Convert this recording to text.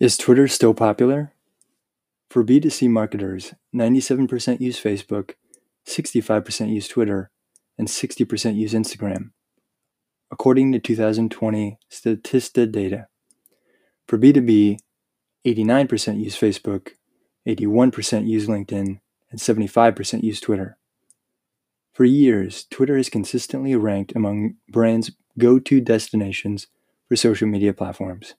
Is Twitter still popular? For B2C marketers, 97% use Facebook, 65% use Twitter, and 60% use Instagram, according to 2020 Statista data. For B2B, 89% use Facebook, 81% use LinkedIn, and 75% use Twitter. For years, Twitter has consistently ranked among brands' go to destinations for social media platforms.